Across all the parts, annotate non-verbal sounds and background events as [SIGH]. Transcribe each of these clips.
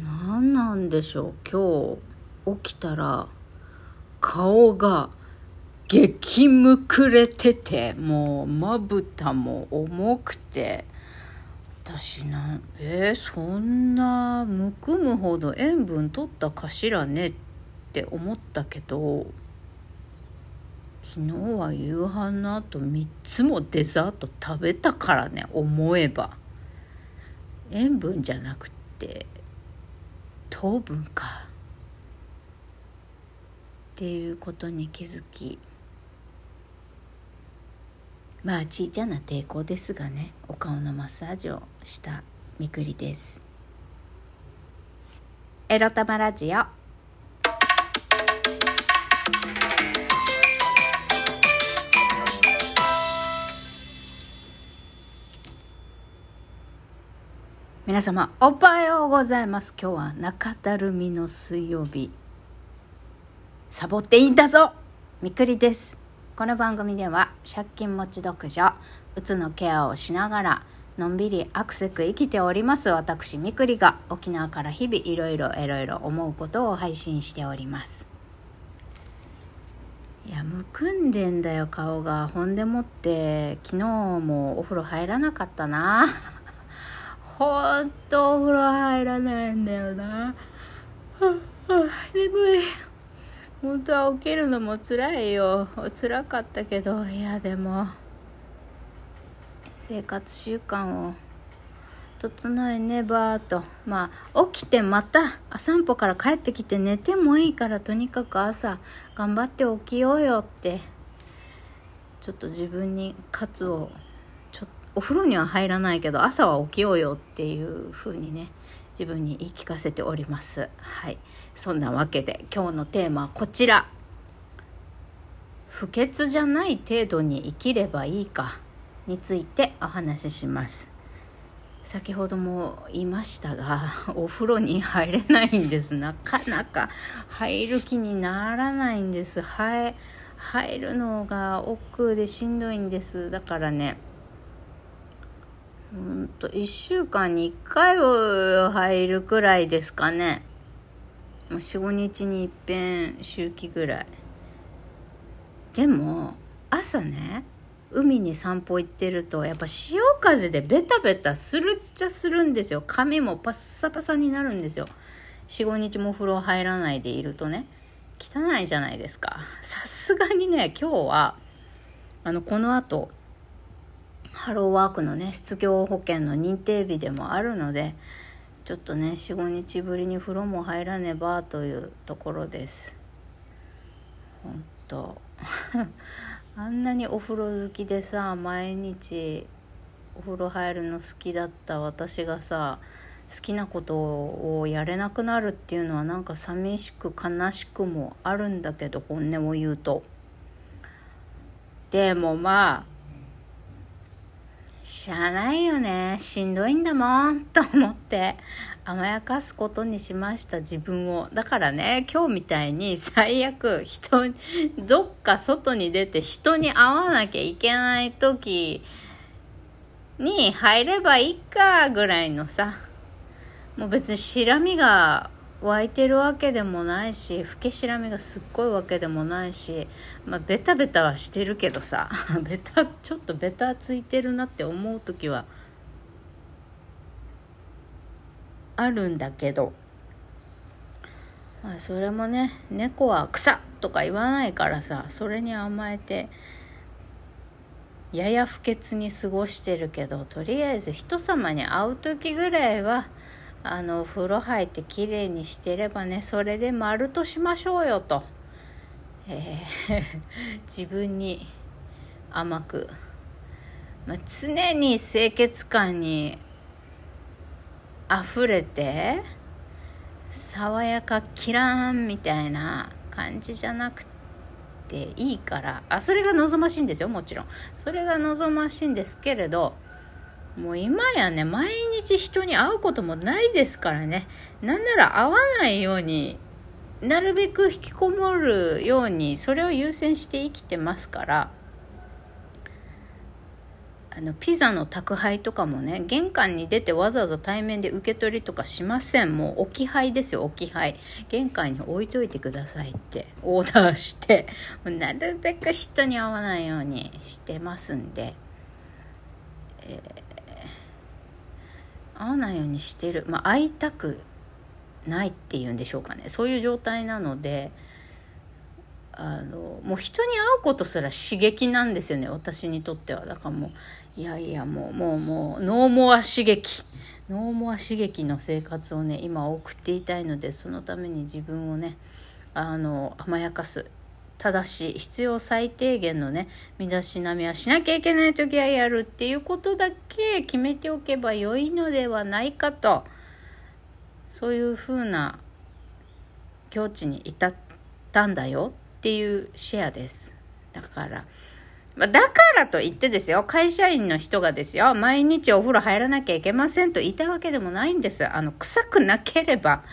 何なんでしょう？今日起きたら顔が激むくれててもうまぶたも重くて。私なえー、そんなむくむほど塩分取ったかしらねって思ったけど昨日は夕飯の後3つもデザート食べたからね思えば。塩分じゃなくて。糖分か。っていうことに気づき。まあちいちゃな抵抗ですがね。お顔のマッサージをしたみくりです。エロ玉ラジオ。皆様おはようございます。今日は中だるみの水曜日。サボっていいんだぞ。みくりです。この番組では借金持ち独女うつのケアをしながらのんびりアクセク生きております。私みくりが沖縄から日々いろいろいろいろ思うことを配信しております。いやむくんでんだよ顔が。ほんでもって昨日もお風呂入らなかったな。ほんとお風呂入らないんだよな。眠い。本当は起きるのも辛いよ。辛かったけど、いやでも、生活習慣を整えねばと。まあ、起きてまた散歩から帰ってきて寝てもいいからとにかく朝頑張って起きようよって、ちょっと自分に喝をお風呂には入らないけど朝は起きようよっていう風にね自分に言い聞かせております。はい。そんなわけで今日のテーマはこちら。不潔じゃない程度に生きればいいかについてお話しします。先ほども言いましたがお風呂に入れないんです。なかなか入る気にならないんです。はい。入るのが億劫でしんどいんです。だからねうんと1週間に1回は入るくらいですかね。45日にいっぺん周期ぐらい。でも朝ね海に散歩行ってるとやっぱ潮風でベタベタするっちゃするんですよ。髪もパッサパサになるんですよ。45日も風呂入らないでいるとね。汚いじゃないですか。さすがにね今日はあのこの後ハローワークのね失業保険の認定日でもあるのでちょっとね45日ぶりに風呂も入らねばというところです。本当 [LAUGHS] あんなにお風呂好きでさ毎日お風呂入るの好きだった私がさ好きなことをやれなくなるっていうのはなんか寂しく悲しくもあるんだけど本音を言うと。でもまあしゃあないよね。しんどいんだもんと思って。甘やかすことにしました自分を。だからね今日みたいに最悪人どっか外に出て人に会わなきゃいけない時に入ればいいかぐらいのさ。もう別にしらみが湧いてるわけでもないし老けしらみがすっごいわけでもないしまあベタベタはしてるけどさ [LAUGHS] ベタちょっとベタついてるなって思う時はあるんだけど。まあそれもね猫は草とか言わないからさそれに甘えてやや不潔に過ごしてるけどとりあえず人様に会う時ぐらいはあの風呂入ってきれいにしてればねそれで丸としましょうよと、えー、[LAUGHS] 自分に甘く、まあ、常に清潔感に溢れて爽やかキラーンみたいな感じじゃなくていいからあそれが望ましいんですよもちろん。それが望ましいんですけれどもう今やね、毎日人に会うこともないですからね。なんなら会わないように、なるべく引きこもるように、それを優先して生きてますから、あのピザの宅配とかもね玄関に出てわざわざ対面で受け取りとかしません。もう置き配ですよ置き配。玄関に置いといてくださいって。オーダーして。なるべく人に会わないようにしてますんで、えー、会わないようにしてる。まあ会いたくないっていうんでしょうかね。そういう状態なのであのもう人に会うことすら刺激なんですよね。私にとっては。だからもういやいやもうもうもうノーモア刺激。ノーモア刺激の生活をね今送っていたいのでそのために自分をねあの甘やかす。ただし必要最低限のね身だしなみはしなきゃいけない時はやるっていうことだけ決めておけば良いのではないかとそういうふうな境地に至ったんだよっていうシェアですだからだからといってですよ、会社員の人がですよ、毎日お風呂入らなきゃいけませんと言いたいわけでもないんです。あの、臭くなければ、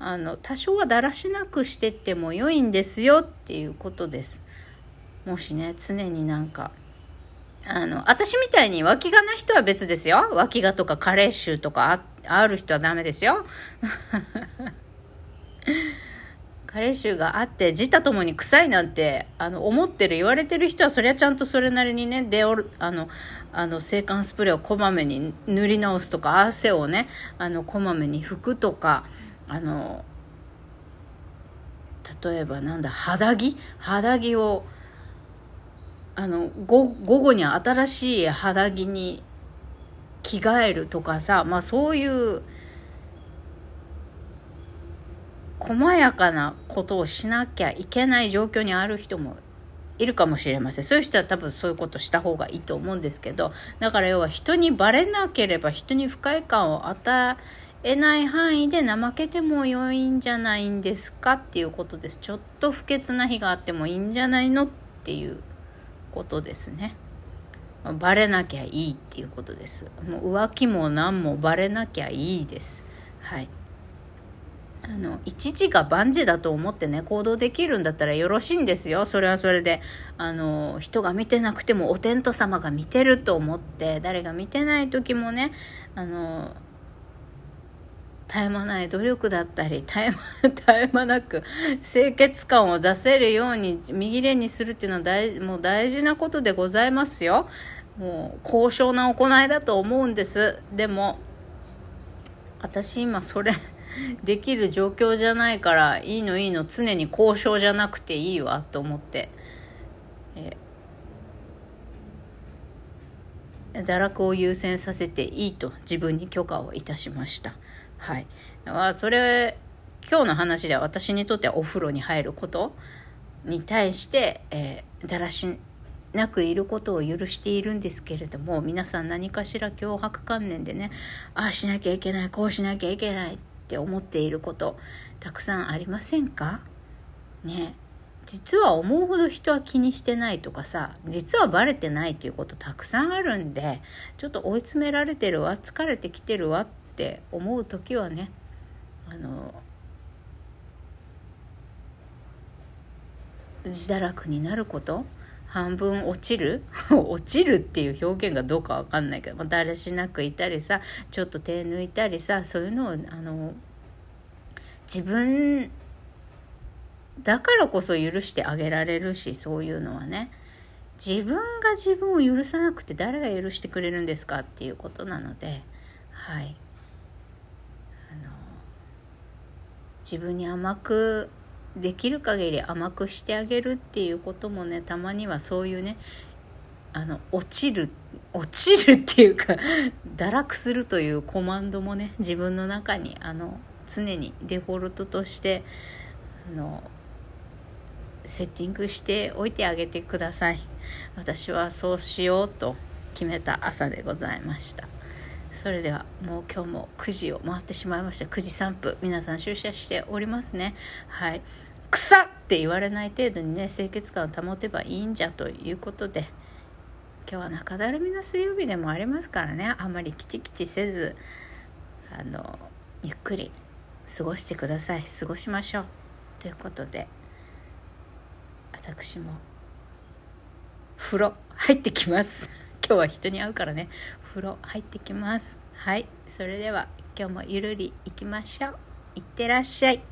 あの、多少はだらしなくしてっても良いんですよっていうことです。もしね、常になんか、あの、私みたいに脇がな人は別ですよ。脇がとか加齢臭とかある人はダメですよ。[LAUGHS] 加齢臭があって自他ともに臭いなんてあの思ってる言われてる人はそりゃちゃんとそれなりにねデオルあのあの制汗スプレーをこまめに塗り直すとか汗をねあのこまめに拭くとかあの例えばなんだ肌着？肌着をあの午後に新しい肌着に着替えるとかさまあそういう細やかなことをしなきゃいけない状況にある人もいるかもしれません。そういう人は多分そういうことした方がいいと思うんですけどだから要は人にバレなければ人に不快感を与えない範囲で怠けても良いんじゃないんですかっていうことです。ちょっと不潔な日があってもいいんじゃないのっていうことですね。バレなきゃいいっていうことです。もう浮気も何もバレなきゃいいです。はい。あの一時が万事だと思ってね行動できるんだったらよろしいんですよ。それはそれで。あの人が見てなくてもお天道様が見てると思って誰が見てない時もねあの絶え間ない努力だったり [LAUGHS] 絶え [LAUGHS] 絶え間なく清潔感を出せるように見切れにするっていうのは大もう大事なことでございますよ。もう高尚な行いだと思うんです。でも私今それ [LAUGHS] できる状況じゃないからいいのいいの常に交渉じゃなくていいわと思って、え、堕落を優先させていいと自分に許可をいたしました。はい。あそれ今日の話では私にとってはお風呂に入ることに対して、えー、だらしなくいることを許しているんですけれども皆さん何かしら脅迫観念でねああしなきゃいけないこうしなきゃいけないって思っていることたくさんありませんか？ね。実は思うほど人は気にしてないとかさ実はバレてないっていうことたくさんあるんでちょっと追い詰められてるわ疲れてきてるわっって思う時はねあの自堕落になること半分落ちる [LAUGHS] 落ちるっていう表現がどうかわかんないけどだらしなくいたりさちょっと手抜いたりさそういうのをあの自分だからこそ許してあげられるしそういうのはね。自分が自分を許さなくて誰が許してくれるんですかっていうことなのではいあの自分に甘くできる限り甘くしてあげるっていうこともねたまにはそういうねあの落ちる落ちるっていうか [LAUGHS] 堕落するというコマンドもね自分の中にあの常にデフォルトとしてあのセッティングしておいてあげてください。私はそうしようと決めた朝でございました。それではもう今日も9時を回ってしまいました9時3分皆さん出社しておりますね。はい。草って言われない程度にね清潔感を保てばいいんじゃということで今日は中だるみの水曜日でもありますからね。あんまりキチキチせずあのゆっくり過ごしてください。過ごしましょう。ということで私も風呂入ってきます。今日は人に会うからね。風呂入ってきます。はい。それでは今日もゆるりいきましょう。いってらっしゃい。